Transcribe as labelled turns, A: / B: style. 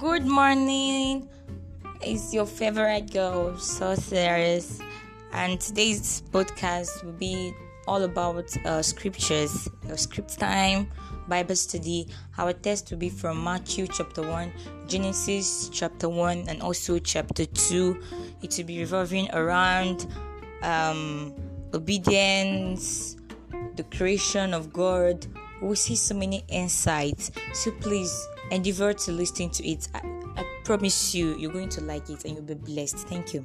A: Good morning. It's your favorite girl, Sorceress, and today's podcast will be all about uh, scriptures, script time, Bible study. Our text will be from Matthew chapter 1, Genesis chapter 1, and also chapter 2. It will be revolving around um, obedience, the creation of God. We see so many insights. So please endeavor to listen to it. I, I promise you, you're going to like it and you'll be blessed. Thank you.